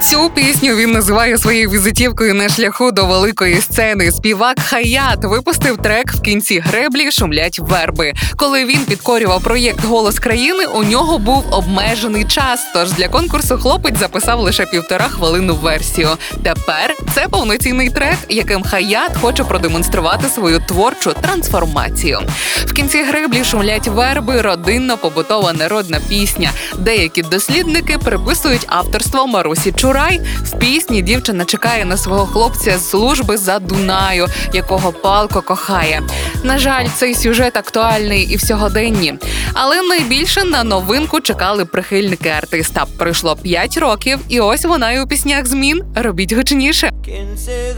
Цю пісню він називає своєю візитівкою на шляху до великої сцени. Співак Хаят випустив трек в кінці греблі Шумлять верби. Коли він підкорював проєкт Голос країни, у нього був обмежений час. Тож для конкурсу хлопець записав лише півтора хвилину версію. Тепер це повноцінний трек, яким Хаят хоче продемонструвати свою творчу трансформацію. В кінці греблі шумлять верби, родинно-побутова народна пісня. Деякі дослідники приписують авторство Марусі Чурай. В пісні дівчина чекає на свого хлопця з служби за Дунаю, якого палко кохає. На жаль, цей сюжет актуальний і в сьогоденні. Але найбільше на новинку чекали прихильники артиста. Пройшло 5 років, і ось вона і у піснях змін. Робіть гучніше. кінці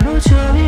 В'януть у